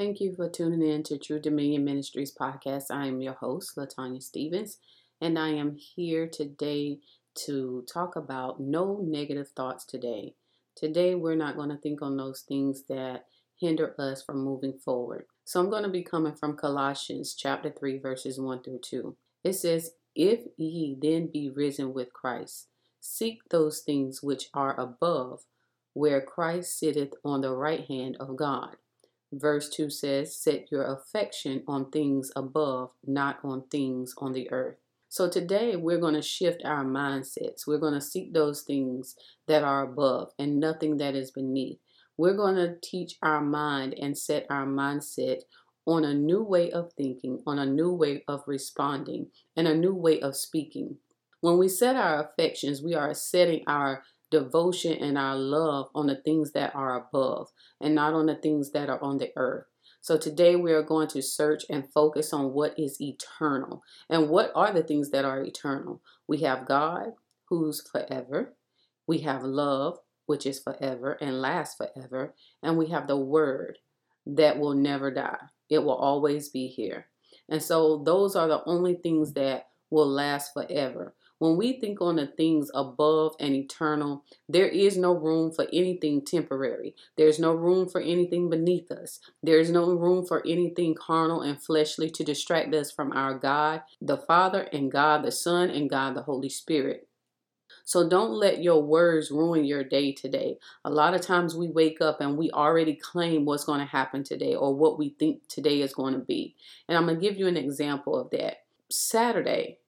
Thank you for tuning in to True Dominion Ministries podcast. I am your host, Latanya Stevens, and I am here today to talk about no negative thoughts today. Today, we're not going to think on those things that hinder us from moving forward. So, I'm going to be coming from Colossians chapter 3, verses 1 through 2. It says, If ye then be risen with Christ, seek those things which are above, where Christ sitteth on the right hand of God. Verse 2 says, Set your affection on things above, not on things on the earth. So today we're going to shift our mindsets. We're going to seek those things that are above and nothing that is beneath. We're going to teach our mind and set our mindset on a new way of thinking, on a new way of responding, and a new way of speaking. When we set our affections, we are setting our devotion and our love on the things that are above and not on the things that are on the earth. So today we are going to search and focus on what is eternal. And what are the things that are eternal? We have God, who's forever. We have love, which is forever and lasts forever. And we have the word that will never die. It will always be here. And so those are the only things that will last forever. When we think on the things above and eternal, there is no room for anything temporary. There's no room for anything beneath us. There's no room for anything carnal and fleshly to distract us from our God, the Father, and God the Son, and God the Holy Spirit. So don't let your words ruin your day today. A lot of times we wake up and we already claim what's going to happen today or what we think today is going to be. And I'm going to give you an example of that. Saturday,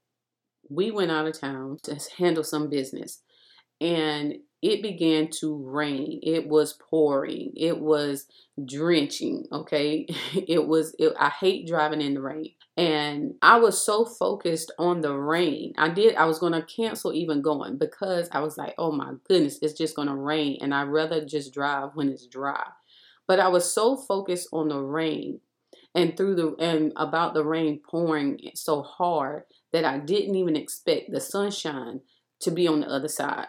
we went out of town to handle some business and it began to rain. It was pouring. It was drenching okay? It was it, i hate driving in the rain. And i was so focused on the rain. I did i was going to cancel even going because i was like oh my goodness it's just going to rain and i'd rather just drive when it's dry. But i was so focused on the rain and through the and about the rain pouring so hard that I didn't even expect the sunshine to be on the other side.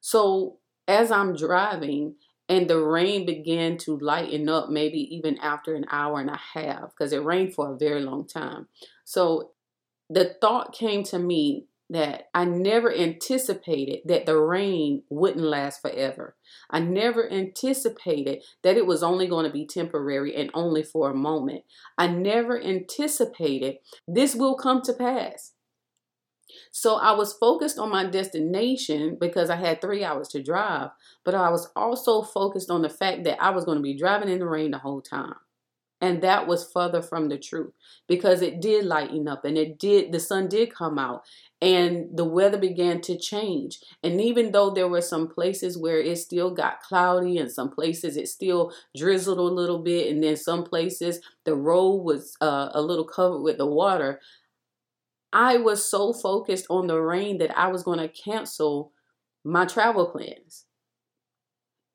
So as I'm driving and the rain began to lighten up, maybe even after an hour and a half, because it rained for a very long time. So the thought came to me that I never anticipated that the rain wouldn't last forever. I never anticipated that it was only going to be temporary and only for a moment. I never anticipated this will come to pass. So I was focused on my destination because I had three hours to drive, but I was also focused on the fact that I was going to be driving in the rain the whole time. And that was further from the truth because it did lighten up and it did, the sun did come out and the weather began to change. And even though there were some places where it still got cloudy and some places it still drizzled a little bit, and then some places the road was uh, a little covered with the water, I was so focused on the rain that I was going to cancel my travel plans.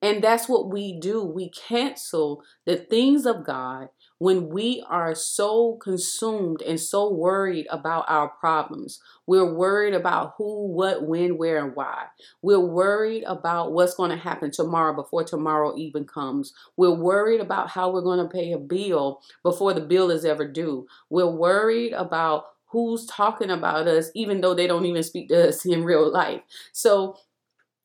And that's what we do. We cancel the things of God when we are so consumed and so worried about our problems. We're worried about who, what, when, where, and why. We're worried about what's going to happen tomorrow before tomorrow even comes. We're worried about how we're going to pay a bill before the bill is ever due. We're worried about who's talking about us, even though they don't even speak to us in real life. So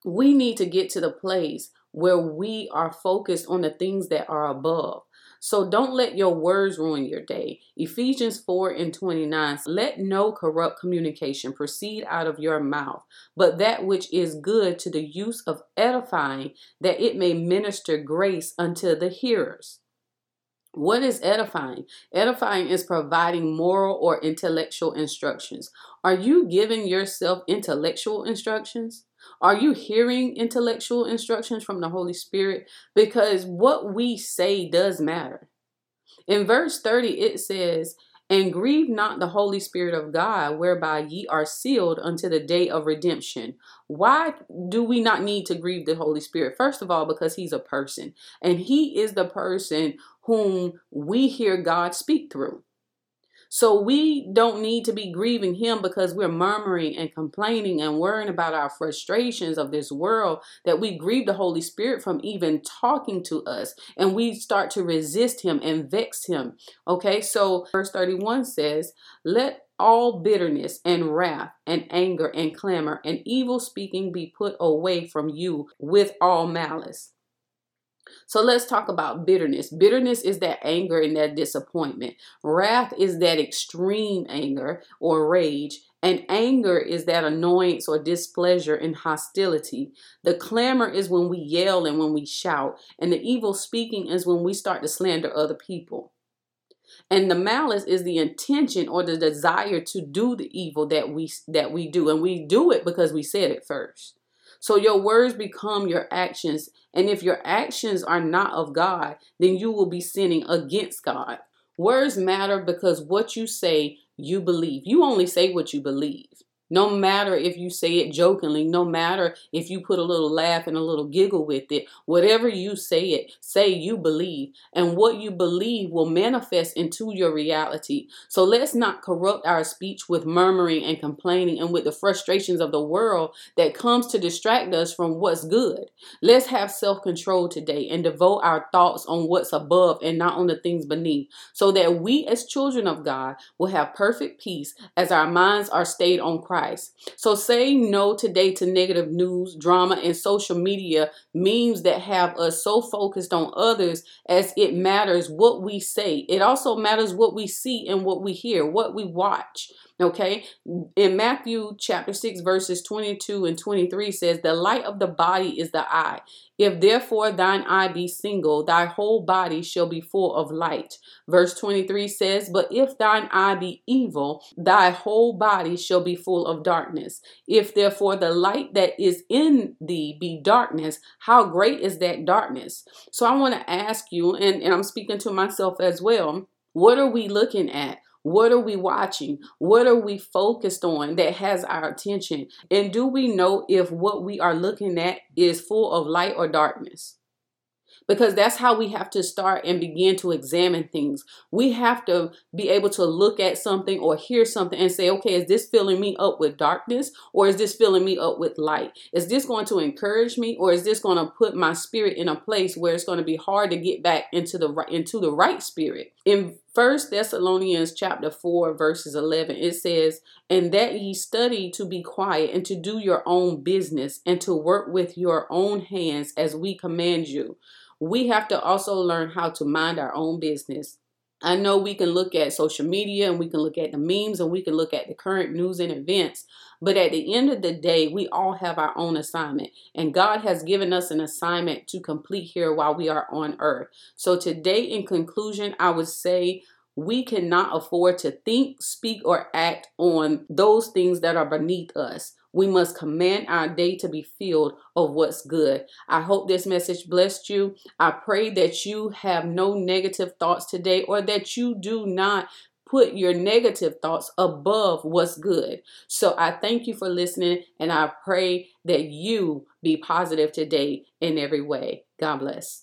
we need to get to the place where we are focused on the things that are above. So don't let your words ruin your day. Ephesians 4 and 29 Let no corrupt communication proceed out of your mouth, but that which is good to the use of edifying, that it may minister grace unto the hearers. What is edifying? Edifying is providing moral or intellectual instructions. Are you giving yourself intellectual instructions? Are you hearing intellectual instructions from the Holy Spirit? Because what we say does matter. In verse 30, it says, And grieve not the Holy Spirit of God, whereby ye are sealed unto the day of redemption. Why do we not need to grieve the Holy Spirit? First of all, because he's a person, and he is the person whom we hear God speak through. So we don't need to be grieving him because we're murmuring and complaining and worrying about our frustrations of this world that we grieve the Holy Spirit from even talking to us and we start to resist him and vex him. Okay, so verse 31 says, Let all bitterness and wrath and anger and clamor and evil speaking be put away from you with all malice. So let's talk about bitterness. Bitterness is that anger and that disappointment. Wrath is that extreme anger or rage. And anger is that annoyance or displeasure and hostility. The clamor is when we yell and when we shout. And the evil speaking is when we start to slander other people. And the malice is the intention or the desire to do the evil that we that we do. And we do it because we said it first. So your words become your actions. And if your actions are not of God, then you will be sinning against God. Words matter because what you say, you believe. You only say what you believe. No matter if you say it jokingly, no matter if you put a little laugh and a little giggle with it, whatever you say it, say you believe. And what you believe will manifest into your reality. So let's not corrupt our speech with murmuring and complaining and with the frustrations of the world that comes to distract us from what's good. Let's have self control today and devote our thoughts on what's above and not on the things beneath, so that we as children of God will have perfect peace as our minds are stayed on Christ Christ. So say no today to negative news, drama, and social media memes that have us so focused on others as it matters what we say. It also matters what we see and what we hear, what we watch. Okay. In Matthew chapter 6, verses 22 and 23 says, The light of the body is the eye. If therefore thine eye be single, thy whole body shall be full of light. Verse 23 says, But if thine eye be evil, thy whole body shall be full of darkness. If therefore the light that is in thee be darkness, how great is that darkness? So I want to ask you, and, and I'm speaking to myself as well, what are we looking at? What are we watching? What are we focused on that has our attention? And do we know if what we are looking at is full of light or darkness? because that's how we have to start and begin to examine things. We have to be able to look at something or hear something and say, okay, is this filling me up with darkness or is this filling me up with light? Is this going to encourage me or is this going to put my spirit in a place where it's going to be hard to get back into the right into the right spirit? In First Thessalonians chapter 4 verses 11 it says and that ye study to be quiet and to do your own business and to work with your own hands as we command you we have to also learn how to mind our own business. I know we can look at social media and we can look at the memes and we can look at the current news and events, but at the end of the day, we all have our own assignment, and God has given us an assignment to complete here while we are on earth. So, today, in conclusion, I would say we cannot afford to think, speak, or act on those things that are beneath us. We must command our day to be filled of what's good. I hope this message blessed you. I pray that you have no negative thoughts today or that you do not put your negative thoughts above what's good. So I thank you for listening and I pray that you be positive today in every way. God bless.